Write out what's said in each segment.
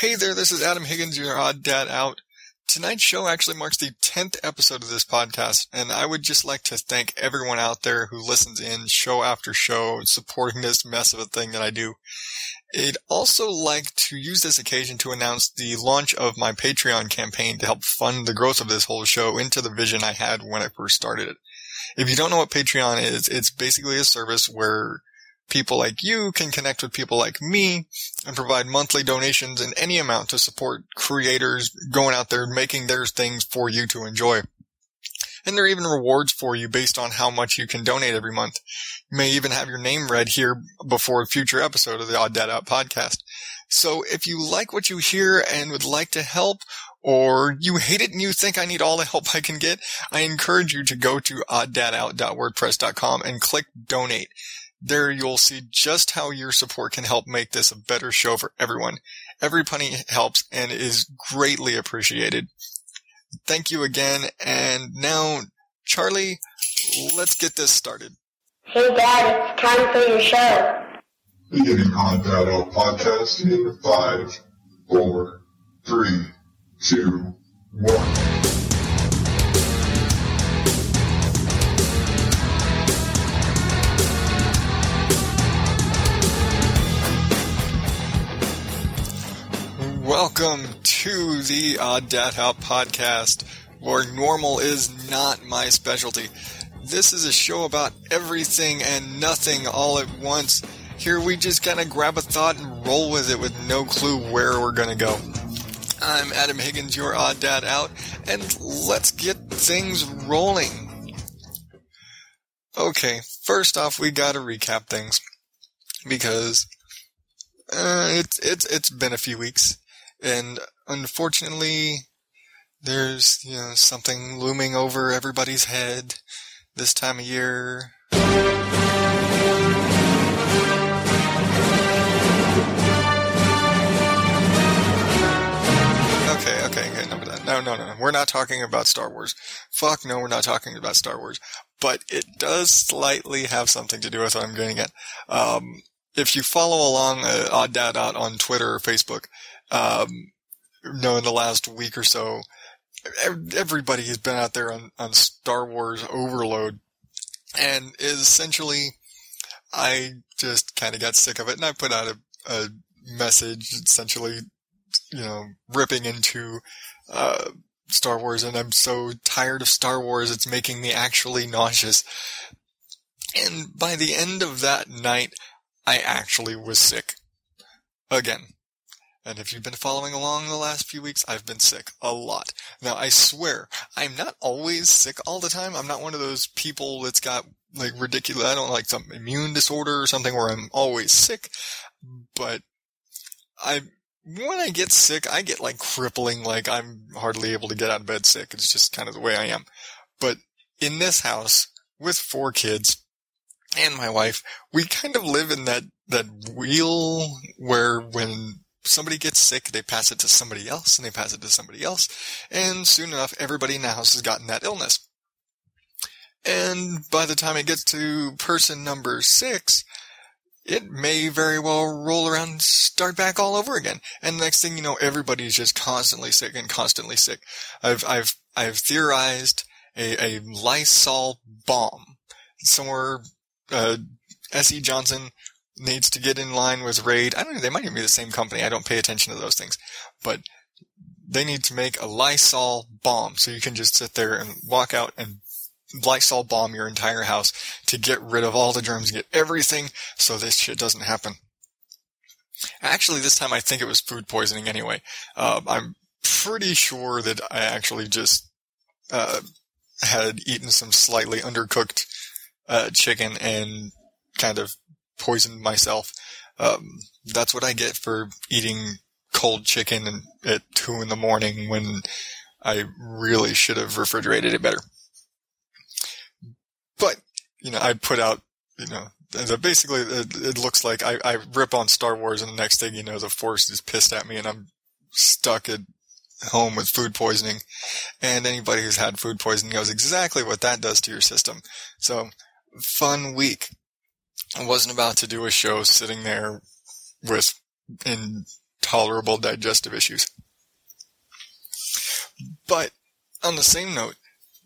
Hey there, this is Adam Higgins, your odd dad out. Tonight's show actually marks the 10th episode of this podcast, and I would just like to thank everyone out there who listens in show after show, supporting this mess of a thing that I do. I'd also like to use this occasion to announce the launch of my Patreon campaign to help fund the growth of this whole show into the vision I had when I first started it. If you don't know what Patreon is, it's basically a service where people like you can connect with people like me and provide monthly donations in any amount to support creators going out there making their things for you to enjoy. And there are even rewards for you based on how much you can donate every month. You may even have your name read here before a future episode of the Odd Dad Out podcast. So if you like what you hear and would like to help, or you hate it and you think I need all the help I can get, I encourage you to go to odddadout.wordpress.com and click donate. There you'll see just how your support can help make this a better show for everyone. Every penny helps and is greatly appreciated. Thank you again. And now, Charlie, let's get this started. Hey Dad, it's time for your show. Beginning Odd Dad Out podcast in five, four, three, two, one. Welcome to the Odd Dad Out podcast, where normal is not my specialty. This is a show about everything and nothing all at once. Here we just kind of grab a thought and roll with it with no clue where we're going to go. I'm Adam Higgins, your Odd Dad Out, and let's get things rolling. Okay, first off, we gotta recap things because uh, it's it's it's been a few weeks and unfortunately, there's you know something looming over everybody's head this time of year. Okay, okay, okay. No, no, no, no. We're not talking about Star Wars. Fuck no, we're not talking about Star Wars. But it does slightly have something to do with what I'm getting at. Um, if you follow along uh, Odd Dad Out on Twitter or Facebook, um, know, in the last week or so, everybody has been out there on, on Star Wars overload and essentially I just kind of got sick of it and I put out a, a message essentially, you know, ripping into, uh, Star Wars and I'm so tired of Star Wars it's making me actually nauseous. And by the end of that night, I actually was sick. Again. And if you've been following along the last few weeks, I've been sick a lot. Now, I swear, I'm not always sick all the time. I'm not one of those people that's got like ridiculous, I don't like some immune disorder or something where I'm always sick. But I, when I get sick, I get like crippling, like I'm hardly able to get out of bed sick. It's just kind of the way I am. But in this house with four kids and my wife, we kind of live in that, that wheel where when somebody gets sick, they pass it to somebody else, and they pass it to somebody else, and soon enough, everybody in the house has gotten that illness. And by the time it gets to person number six, it may very well roll around and start back all over again. And the next thing you know, everybody's just constantly sick and constantly sick. I've, I've, I've theorized a, a Lysol bomb somewhere, uh, S.C. Johnson needs to get in line with Raid. I don't know, they might even be the same company. I don't pay attention to those things. But they need to make a Lysol bomb so you can just sit there and walk out and Lysol bomb your entire house to get rid of all the germs, get everything so this shit doesn't happen. Actually, this time I think it was food poisoning anyway. Uh, I'm pretty sure that I actually just uh, had eaten some slightly undercooked uh, chicken and kind of poisoned myself. Um, that's what I get for eating cold chicken at two in the morning when I really should have refrigerated it better. But, you know, I put out, you know, basically it, looks like I, I rip on Star Wars and the next thing you know, the force is pissed at me and I'm stuck at home with food poisoning. And anybody who's had food poisoning knows exactly what that does to your system. So, fun week. I wasn't about to do a show sitting there with intolerable digestive issues. But on the same note,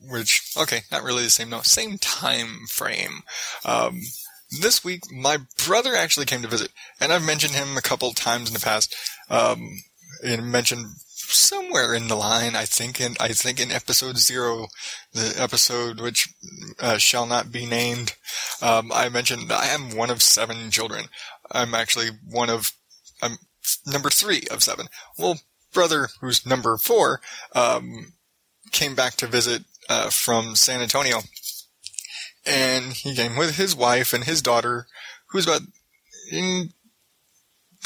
which, okay, not really the same note, same time frame, um, this week my brother actually came to visit, and I've mentioned him a couple times in the past, um, and mentioned somewhere in the line, I think in, I think in episode zero, the episode which uh, shall not be named, um, I mentioned I am one of seven children. I'm actually one of, I'm number three of seven. Well, brother, who's number four, um, came back to visit uh, from San Antonio, and he came with his wife and his daughter, who's about in.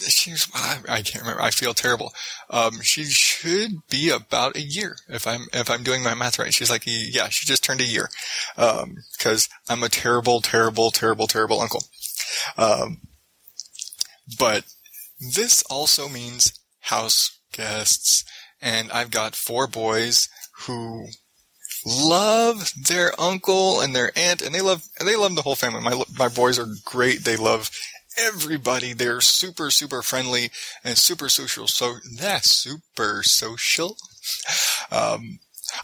She's I can't remember. I feel terrible. Um, she should be about a year if I'm if I'm doing my math right. She's like, yeah, she just turned a year. Because um, I'm a terrible, terrible, terrible, terrible uncle. Um, but this also means house guests, and I've got four boys who love their uncle and their aunt, and they love they love the whole family. My my boys are great. They love everybody. They're super super friendly and super social. So that's super social. Um,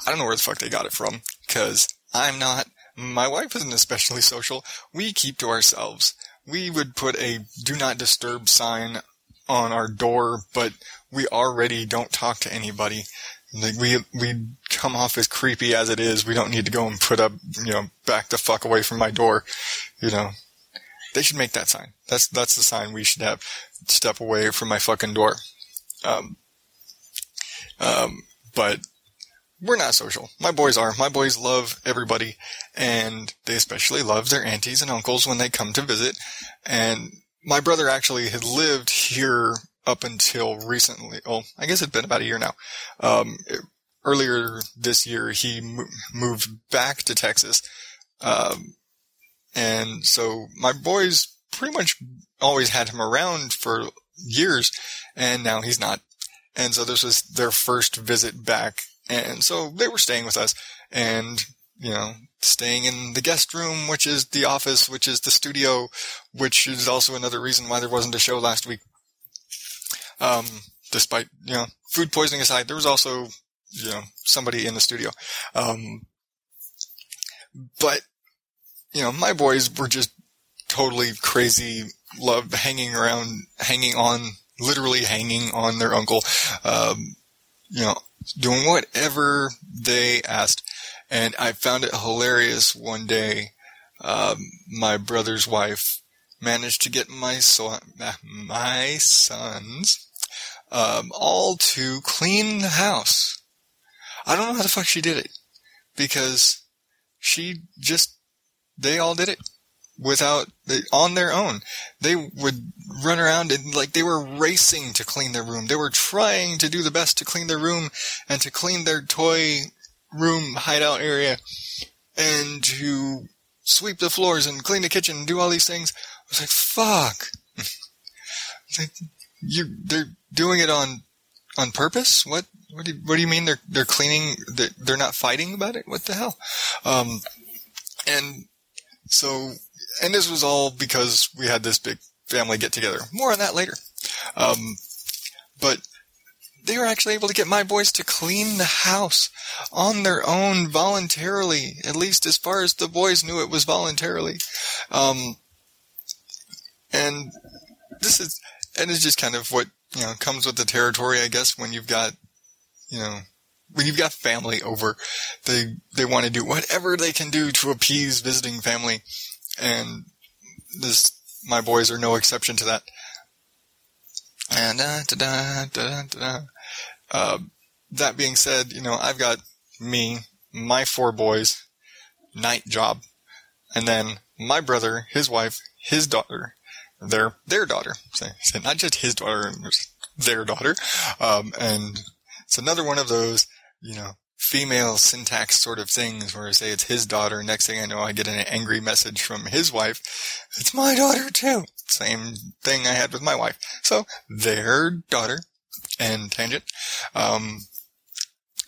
I don't know where the fuck they got it from because I'm not. My wife isn't especially social. We keep to ourselves. We would put a do not disturb sign on our door, but we already don't talk to anybody. Like we we come off as creepy as it is. We don't need to go and put up, you know, back the fuck away from my door. You know, they should make that sign. That's that's the sign we should have. Step away from my fucking door. Um, um, but we're not social. My boys are. My boys love everybody, and they especially love their aunties and uncles when they come to visit. And my brother actually had lived here up until recently. Well, I guess it's been about a year now. Um, earlier this year, he mo- moved back to Texas. Um, and so my boys pretty much always had him around for years, and now he's not. And so this was their first visit back. And so they were staying with us and, you know, staying in the guest room, which is the office, which is the studio, which is also another reason why there wasn't a show last week. Um, despite, you know, food poisoning aside, there was also, you know, somebody in the studio. Um, but, you know, my boys were just totally crazy, loved hanging around, hanging on, literally hanging on their uncle, um, you know, doing whatever they asked. And I found it hilarious one day. Um, my brother's wife managed to get my son, my sons um, all to clean the house. I don't know how the fuck she did it because she just they all did it without on their own. They would run around and like they were racing to clean their room. They were trying to do the best to clean their room and to clean their toy room hideout area and to sweep the floors and clean the kitchen and do all these things. I was like, fuck. you, they're doing it on, on purpose? What, what do you, what do you mean they're, they're cleaning, they're, they're not fighting about it? What the hell? Um, and so, and this was all because we had this big family get together. More on that later. Um, but they were actually able to get my boys to clean the house on their own voluntarily, at least as far as the boys knew it was voluntarily. Um, and this is, and it's just kind of what, you know, comes with the territory, I guess, when you've got, you know, when you've got family over, they, they want to do whatever they can do to appease visiting family. And this, my boys are no exception to that. And da, da, da, da, uh, that being said, you know, I've got me, my four boys, night job, and then my brother, his wife, his daughter, their their daughter. So, so not just his daughter, their daughter. Um, and it's another one of those, you know, female syntax sort of things where I say it's his daughter. Next thing I know, I get an angry message from his wife. It's my daughter too. Same thing I had with my wife. So their daughter and tangent. Um,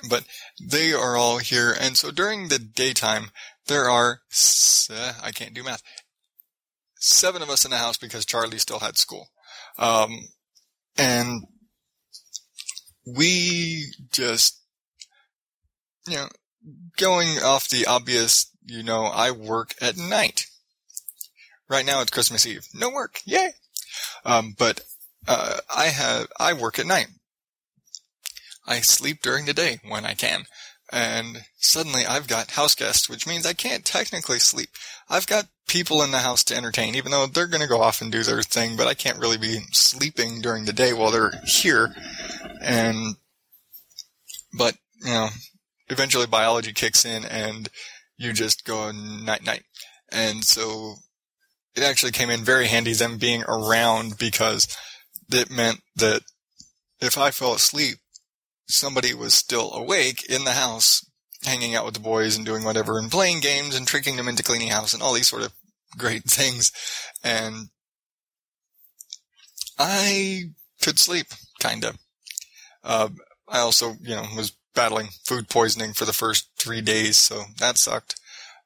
but they are all here. And so during the daytime, there are, uh, I can't do math, seven of us in the house because Charlie still had school. Um, and we just, you know, going off the obvious, you know, I work at night. Right now it's Christmas Eve. No work. Yay. Um, but, uh, I have, I work at night. I sleep during the day when I can. And suddenly I've got house guests, which means I can't technically sleep. I've got people in the house to entertain, even though they're going to go off and do their thing, but I can't really be sleeping during the day while they're here. And, but, you know, eventually biology kicks in and you just go night night. And so it actually came in very handy them being around because it meant that if I fell asleep, somebody was still awake in the house, hanging out with the boys and doing whatever and playing games and tricking them into cleaning house and all these sort of great things. And I could sleep, kinda. Uh, I also, you know, was battling food poisoning for the first three days, so that sucked.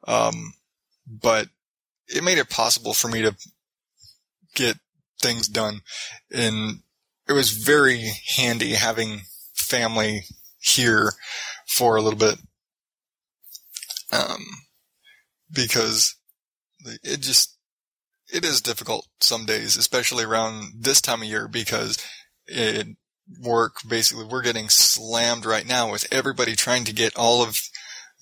Um, but it made it possible for me to get things done. And it was very handy having family here for a little bit. Um, because it just, it is difficult some days, especially around this time of year because it work basically we're getting slammed right now with everybody trying to get all of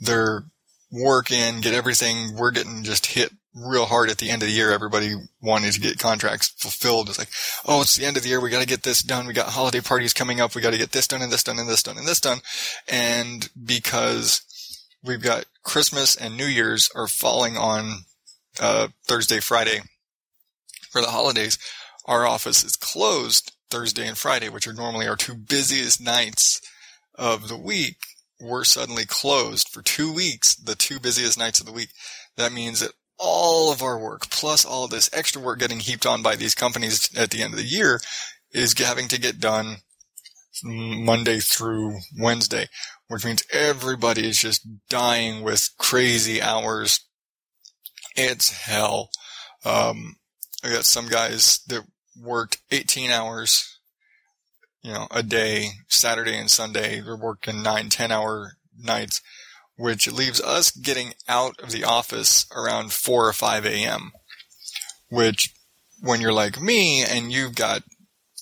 their work in, get everything. We're getting just hit real hard at the end of the year. Everybody wanting to get contracts fulfilled. It's like, oh, it's the end of the year. We got to get this done. We got holiday parties coming up. We got to get this done and this done and this done and this done. And because we've got Christmas and New Year's are falling on uh, Thursday, Friday for the holidays, our office is closed Thursday and Friday, which are normally our two busiest nights of the week. We're suddenly closed for two weeks, the two busiest nights of the week. That means that all of our work, plus all this extra work getting heaped on by these companies at the end of the year, is having to get done Monday through Wednesday, which means everybody is just dying with crazy hours. It's hell. Um, I got some guys that worked 18 hours, you know, a day, Saturday and Sunday. They're working nine, 10 hour nights, which leaves us getting out of the office around 4 or 5 a.m., which when you're like me and you've got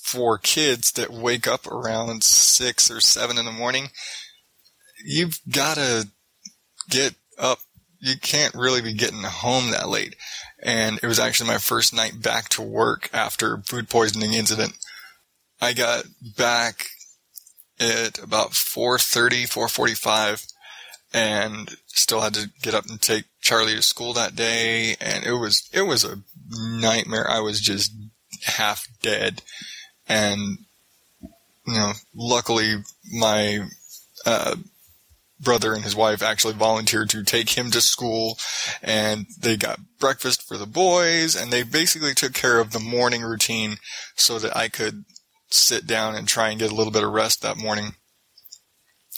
four kids that wake up around six or seven in the morning, you've got to get up. You can't really be getting home that late and it was actually my first night back to work after food poisoning incident. I got back at about 4.30, 4.45 and still had to get up and take Charlie to school that day. And it was, it was a nightmare. I was just half dead. And, you know, luckily my, uh, brother and his wife actually volunteered to take him to school and they got breakfast for the boys and they basically took care of the morning routine so that I could sit down and try and get a little bit of rest that morning,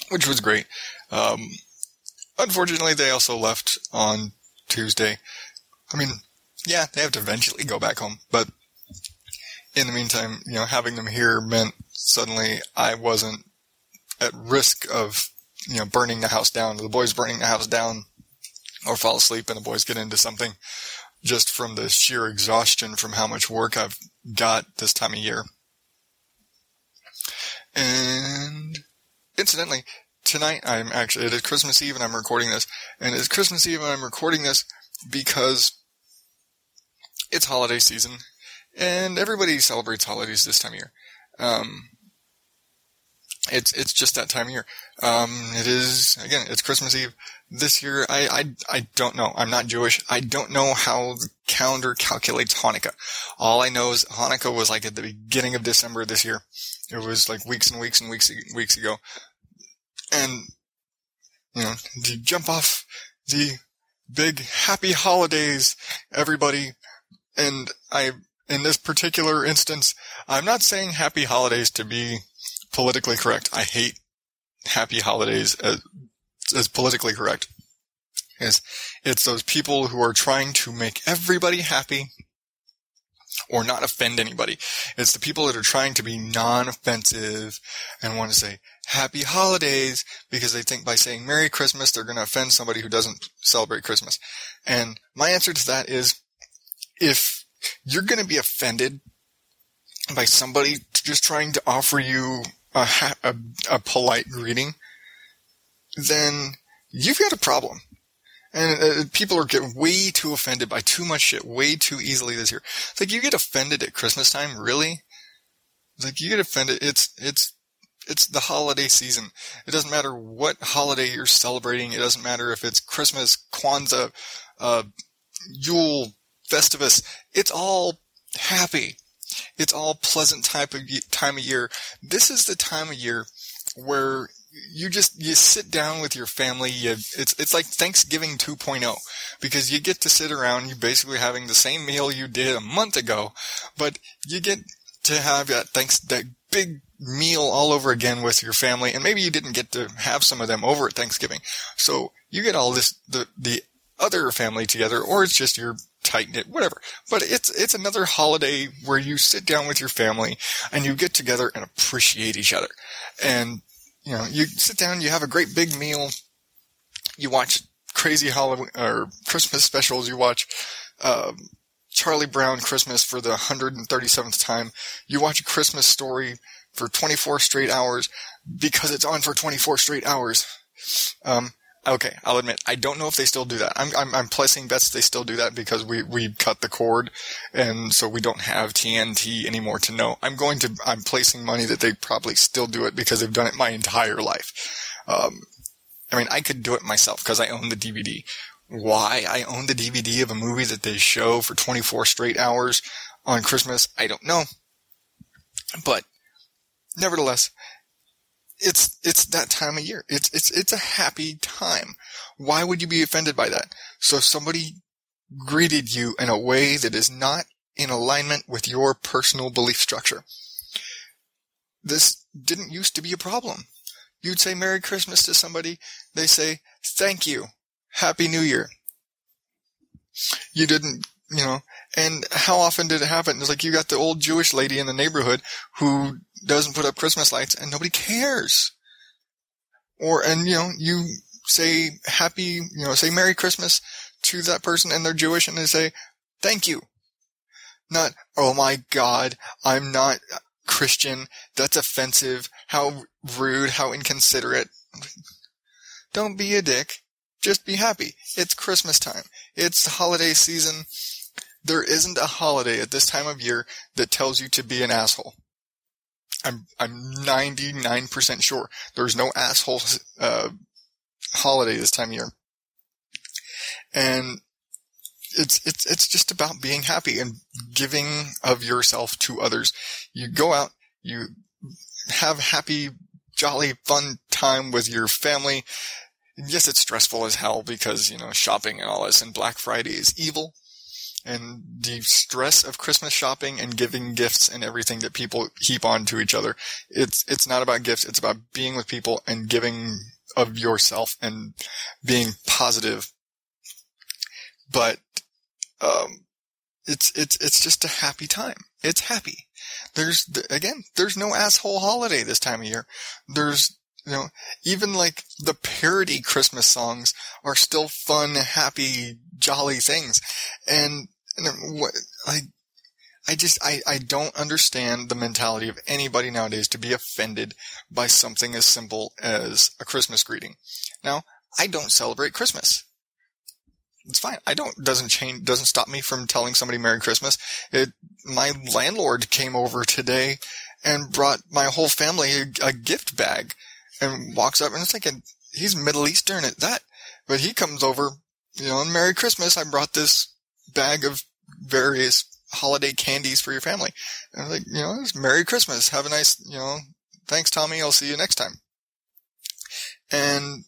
which was great. Um, unfortunately, they also left on Tuesday. I mean, yeah, they have to eventually go back home, but in the meantime, you know, having them here meant suddenly I wasn't at risk of you know, burning the house down, the boys burning the house down, or fall asleep and the boys get into something just from the sheer exhaustion from how much work I've got this time of year. And incidentally, tonight I'm actually, it is Christmas Eve and I'm recording this. And it's Christmas Eve and I'm recording this because it's holiday season and everybody celebrates holidays this time of year. Um, it's it's just that time of year. Um, it is again. It's Christmas Eve this year. I, I I don't know. I'm not Jewish. I don't know how the calendar calculates Hanukkah. All I know is Hanukkah was like at the beginning of December this year. It was like weeks and weeks and weeks weeks ago, and you know to jump off the big happy holidays, everybody. And I, in this particular instance, I'm not saying happy holidays to be politically correct. I hate happy holidays as, as politically correct. Is it's those people who are trying to make everybody happy or not offend anybody. It's the people that are trying to be non-offensive and want to say happy holidays because they think by saying Merry Christmas, they're going to offend somebody who doesn't celebrate Christmas. And my answer to that is if you're going to be offended by somebody just trying to offer you a, a, a polite greeting, then you've got a problem. And uh, people are getting way too offended by too much shit way too easily this year. It's like you get offended at Christmas time, really? It's like you get offended. It's it's it's the holiday season. It doesn't matter what holiday you're celebrating. It doesn't matter if it's Christmas, Kwanzaa, uh, Yule, Festivus. It's all happy. It's all pleasant type of time of year. This is the time of year where you just you sit down with your family. You, it's it's like Thanksgiving 2.0 because you get to sit around. You're basically having the same meal you did a month ago, but you get to have that thanks that big meal all over again with your family. And maybe you didn't get to have some of them over at Thanksgiving, so you get all this the the other family together, or it's just your tight knit, whatever. But it's it's another holiday where you sit down with your family and you get together and appreciate each other. And you know, you sit down, you have a great big meal, you watch crazy Halloween or Christmas specials, you watch um, Charlie Brown Christmas for the 137th time, you watch a Christmas story for 24 straight hours because it's on for 24 straight hours. Um, okay, I'll admit, I don't know if they still do that. I'm, I'm, I'm placing bets they still do that because we, we cut the cord and so we don't have TNT anymore to know. I'm going to, I'm placing money that they probably still do it because they've done it my entire life. Um, I mean, I could do it myself because I own the DVD. Why I own the DVD of a movie that they show for 24 straight hours on Christmas, I don't know. But nevertheless, it's it's that time of year. It's it's it's a happy time. Why would you be offended by that? So if somebody greeted you in a way that is not in alignment with your personal belief structure. This didn't used to be a problem. You'd say Merry Christmas to somebody, they say, Thank you. Happy New Year. You didn't, you know, and how often did it happen? It's like you got the old Jewish lady in the neighborhood who doesn't put up Christmas lights and nobody cares. Or, and you know, you say happy, you know, say Merry Christmas to that person and they're Jewish and they say, thank you. Not, oh my God, I'm not Christian. That's offensive. How rude. How inconsiderate. Don't be a dick. Just be happy. It's Christmas time. It's holiday season. There isn't a holiday at this time of year that tells you to be an asshole. I'm I'm 99% sure there's no asshole uh, holiday this time of year. And it's it's it's just about being happy and giving of yourself to others. You go out, you have happy, jolly, fun time with your family. Yes, it's stressful as hell because, you know, shopping and all this and Black Friday is evil and the stress of Christmas shopping and giving gifts and everything that people heap on to each other. It's, it's not about gifts. It's about being with people and giving of yourself and being positive. But, um, it's, it's, it's just a happy time. It's happy. There's, again, there's no asshole holiday this time of year. There's, you know, even like the parody Christmas songs are still fun, happy, jolly things. And what I I just I, I don't understand the mentality of anybody nowadays to be offended by something as simple as a Christmas greeting. Now, I don't celebrate Christmas. It's fine. I don't doesn't change doesn't stop me from telling somebody Merry Christmas. It my landlord came over today and brought my whole family a, a gift bag and walks up and it's like a, he's Middle Eastern at that, but he comes over, you know, and Merry Christmas. I brought this bag of various holiday candies for your family. And like, you know, Merry Christmas. Have a nice, you know, thanks, Tommy. I'll see you next time. And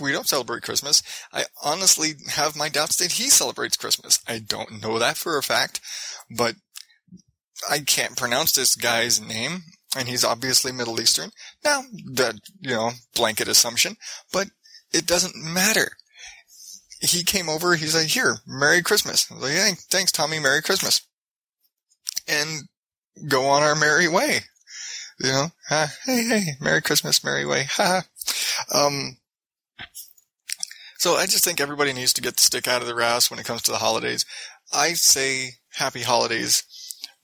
we don't celebrate Christmas. I honestly have my doubts that he celebrates Christmas. I don't know that for a fact, but I can't pronounce this guy's name, and he's obviously Middle Eastern. Now, that, you know, blanket assumption, but it doesn't matter he came over. He's like, "Here, Merry Christmas." I was like, "Hey, thanks, Tommy. Merry Christmas." and go on our merry way. You know, hey, hey, Merry Christmas, Merry Way, ha. um, so I just think everybody needs to get the stick out of their ass when it comes to the holidays. I say happy holidays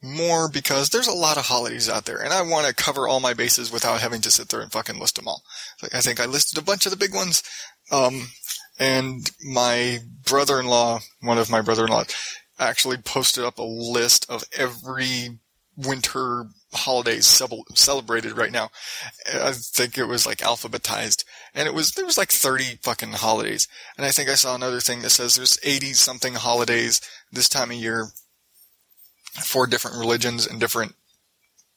more because there's a lot of holidays out there and I want to cover all my bases without having to sit there and fucking list them all. I think I listed a bunch of the big ones. Um, and my brother-in-law, one of my brother-in-law, actually posted up a list of every winter holidays celebrated right now. I think it was like alphabetized and it was, there was like 30 fucking holidays. And I think I saw another thing that says there's 80 something holidays this time of year for different religions and different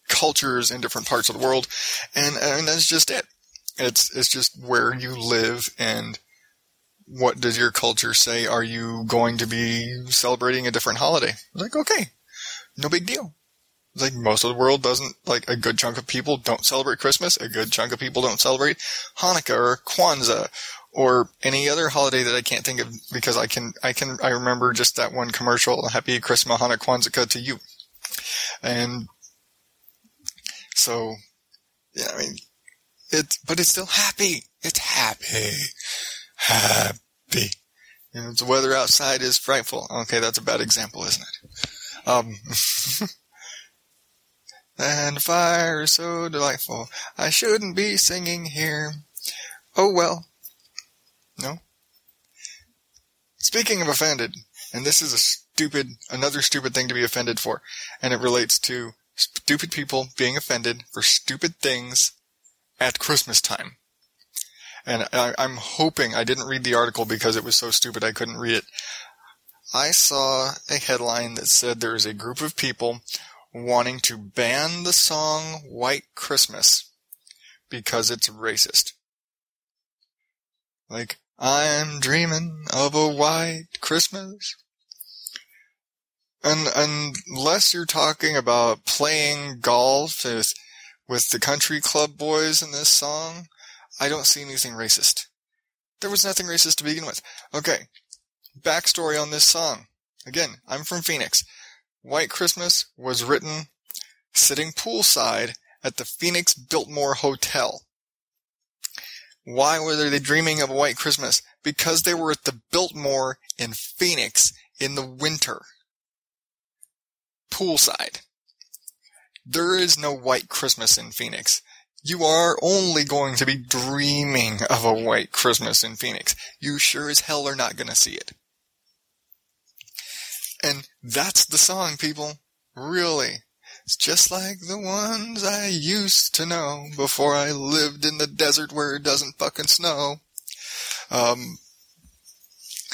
cultures in different parts of the world. And, and that's just it. It's, it's just where you live and what does your culture say? Are you going to be celebrating a different holiday? Like, okay, no big deal. Like most of the world doesn't, like a good chunk of people don't celebrate Christmas. A good chunk of people don't celebrate Hanukkah or Kwanzaa or any other holiday that I can't think of because I can, I can, I remember just that one commercial, Happy Christmas Hanukkah Kwanzaa to you. And so, yeah, I mean, it's, but it's still happy. It's happy. Happy. You know, the weather outside is frightful. Okay, that's a bad example, isn't it? Um, and fire is so delightful. I shouldn't be singing here. Oh well. No? Speaking of offended, and this is a stupid, another stupid thing to be offended for, and it relates to stupid people being offended for stupid things at Christmas time. And I, I'm hoping I didn't read the article because it was so stupid I couldn't read it. I saw a headline that said there is a group of people wanting to ban the song White Christmas because it's racist. Like, I'm dreaming of a white Christmas. And unless you're talking about playing golf with, with the country club boys in this song, I don't see anything racist. There was nothing racist to begin with. Okay. Backstory on this song. Again, I'm from Phoenix. White Christmas was written sitting poolside at the Phoenix Biltmore Hotel. Why were they dreaming of a white Christmas? Because they were at the Biltmore in Phoenix in the winter. Poolside. There is no white Christmas in Phoenix. You are only going to be dreaming of a white Christmas in Phoenix. You sure as hell are not going to see it. And that's the song, people. Really. It's just like the ones I used to know before I lived in the desert where it doesn't fucking snow. Um,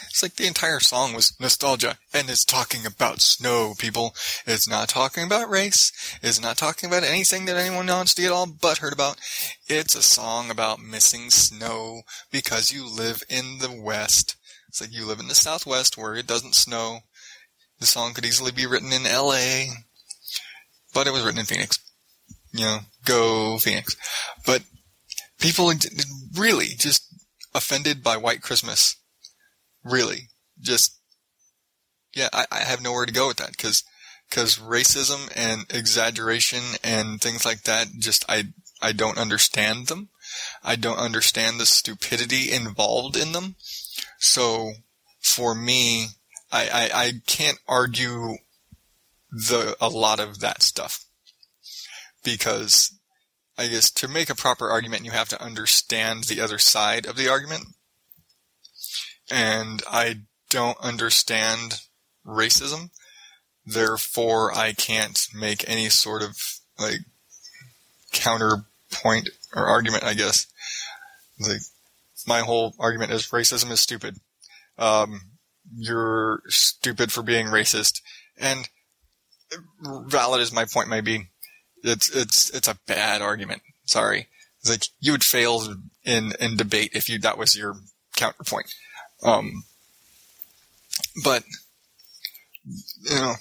it's like the entire song was nostalgia, and it's talking about snow, people. It's not talking about race. It's not talking about anything that anyone wants to get all butthurt about. It's a song about missing snow because you live in the West. It's like you live in the Southwest where it doesn't snow. The song could easily be written in LA, but it was written in Phoenix. You know, go Phoenix. But people really just offended by White Christmas. Really. Just, yeah, I, I have nowhere to go with that because, because racism and exaggeration and things like that, just, I, I don't understand them. I don't understand the stupidity involved in them. So for me, I, I, I can't argue the a lot of that stuff because I guess to make a proper argument you have to understand the other side of the argument and I don't understand racism. Therefore I can't make any sort of like counterpoint or argument I guess. Like my whole argument is racism is stupid. Um, you're stupid for being racist. And valid as my point may be, it's it's it's a bad argument. Sorry, it's like you would fail in in debate if you that was your counterpoint. Um, but you know,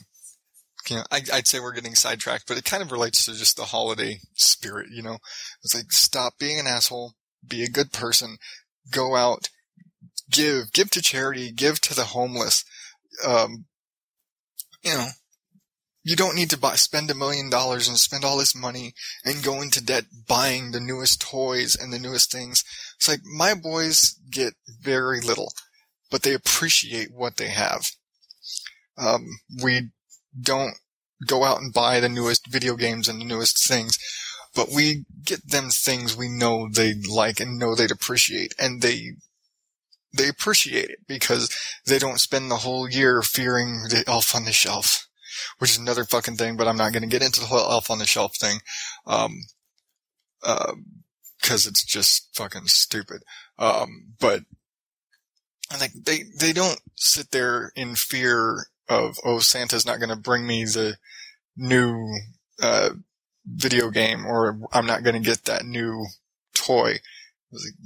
you know, I, would say we're getting sidetracked, but it kind of relates to just the holiday spirit. You know, it's like stop being an asshole, be a good person, go out, give, give to charity, give to the homeless. Um, you know, you don't need to buy, spend a million dollars and spend all this money and go into debt buying the newest toys and the newest things. It's like my boys get very little, but they appreciate what they have. Um, we don't go out and buy the newest video games and the newest things, but we get them things we know they'd like and know they'd appreciate, and they they appreciate it because they don't spend the whole year fearing the elf on the shelf, which is another fucking thing. But I'm not going to get into the whole elf on the shelf thing, um, uh, because it's just fucking stupid. Um, but like they they don't sit there in fear of oh Santa's not going to bring me the new uh, video game or I'm not going to get that new toy.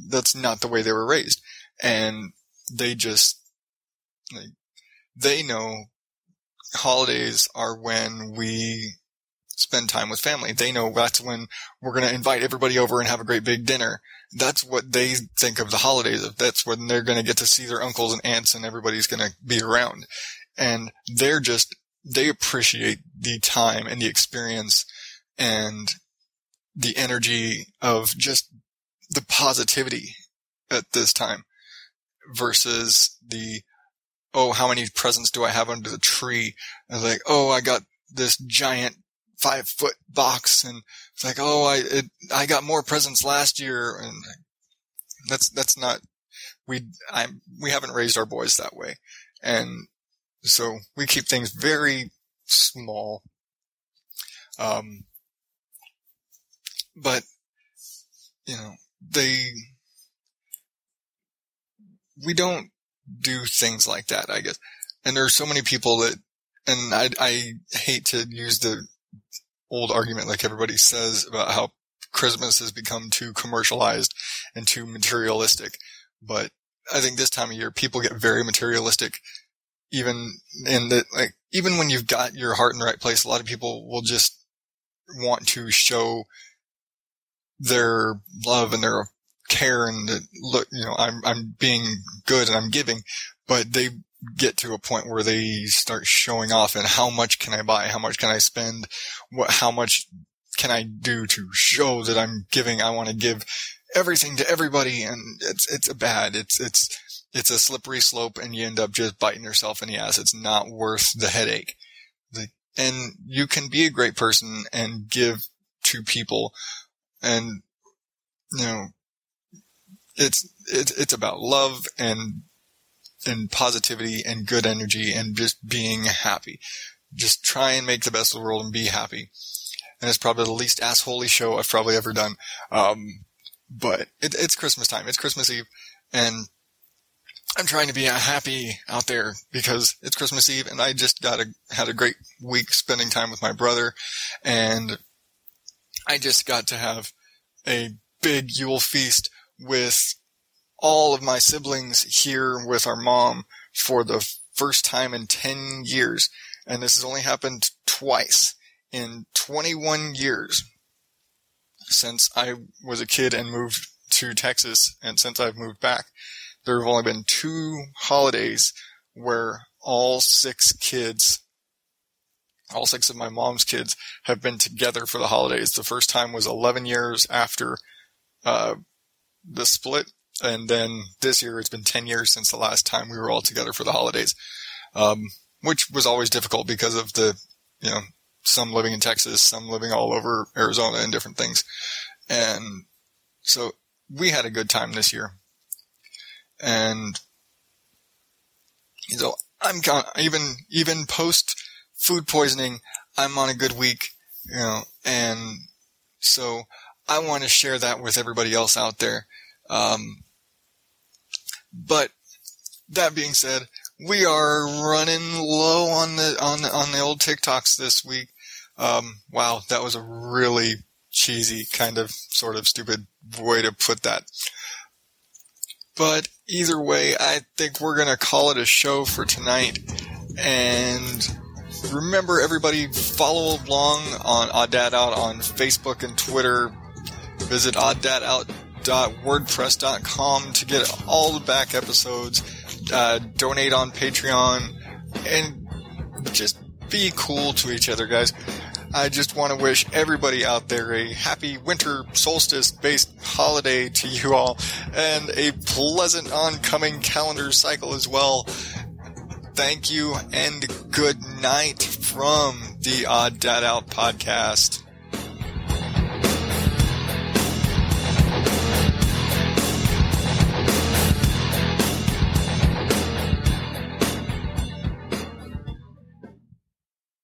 That's not the way they were raised, and they just like, they know holidays are when we spend time with family. They know that's when we're going to invite everybody over and have a great big dinner. That's what they think of the holidays of. That's when they're going to get to see their uncles and aunts and everybody's going to be around. And they're just, they appreciate the time and the experience and the energy of just the positivity at this time versus the, oh, how many presents do I have under the tree? And like, oh, I got this giant five foot box and it's like, oh, I, it, I got more presents last year. And that's, that's not, we, I, we haven't raised our boys that way. And so we keep things very small. Um, but, you know, they, we don't do things like that, I guess. And there are so many people that, and I, I hate to use the old argument like everybody says about how Christmas has become too commercialized and too materialistic. But I think this time of year, people get very materialistic. Even in the, like, even when you've got your heart in the right place, a lot of people will just want to show their love and their care and look, you know, I'm, I'm being good and I'm giving, but they get to a point where they start showing off and how much can I buy? How much can I spend? What, how much can I do to show that I'm giving? I want to give everything to everybody. And it's, it's a bad, it's, it's, it's a slippery slope and you end up just biting yourself in the ass. It's not worth the headache. The, and you can be a great person and give to people and, you know, it's, it's, it's about love and and positivity and good energy and just being happy. Just try and make the best of the world and be happy. And it's probably the least assholey show I've probably ever done. Um, but it, it's Christmas time. It's Christmas Eve and I'm trying to be happy out there because it's Christmas Eve and I just got a, had a great week spending time with my brother and I just got to have a big Yule feast with all of my siblings here with our mom for the first time in 10 years. And this has only happened twice in 21 years since I was a kid and moved to Texas. And since I've moved back, there have only been two holidays where all six kids all six of my mom's kids have been together for the holidays. The first time was 11 years after uh, the split, and then this year it's been 10 years since the last time we were all together for the holidays. Um, which was always difficult because of the, you know, some living in Texas, some living all over Arizona and different things. And so we had a good time this year. And so I'm even, even post food poisoning, I'm on a good week, you know, and so I want to share that with everybody else out there. Um, but that being said, we are running low on the on the on the old TikToks this week. Um, wow, that was a really cheesy kind of sort of stupid way to put that. But either way, I think we're gonna call it a show for tonight. And remember, everybody, follow along on Odd Dad Out on Facebook and Twitter. Visit Odd Dad Out wordpress.com to get all the back episodes, uh, donate on Patreon, and just be cool to each other, guys. I just want to wish everybody out there a happy winter solstice based holiday to you all and a pleasant oncoming calendar cycle as well. Thank you and good night from the Odd Dad Out podcast.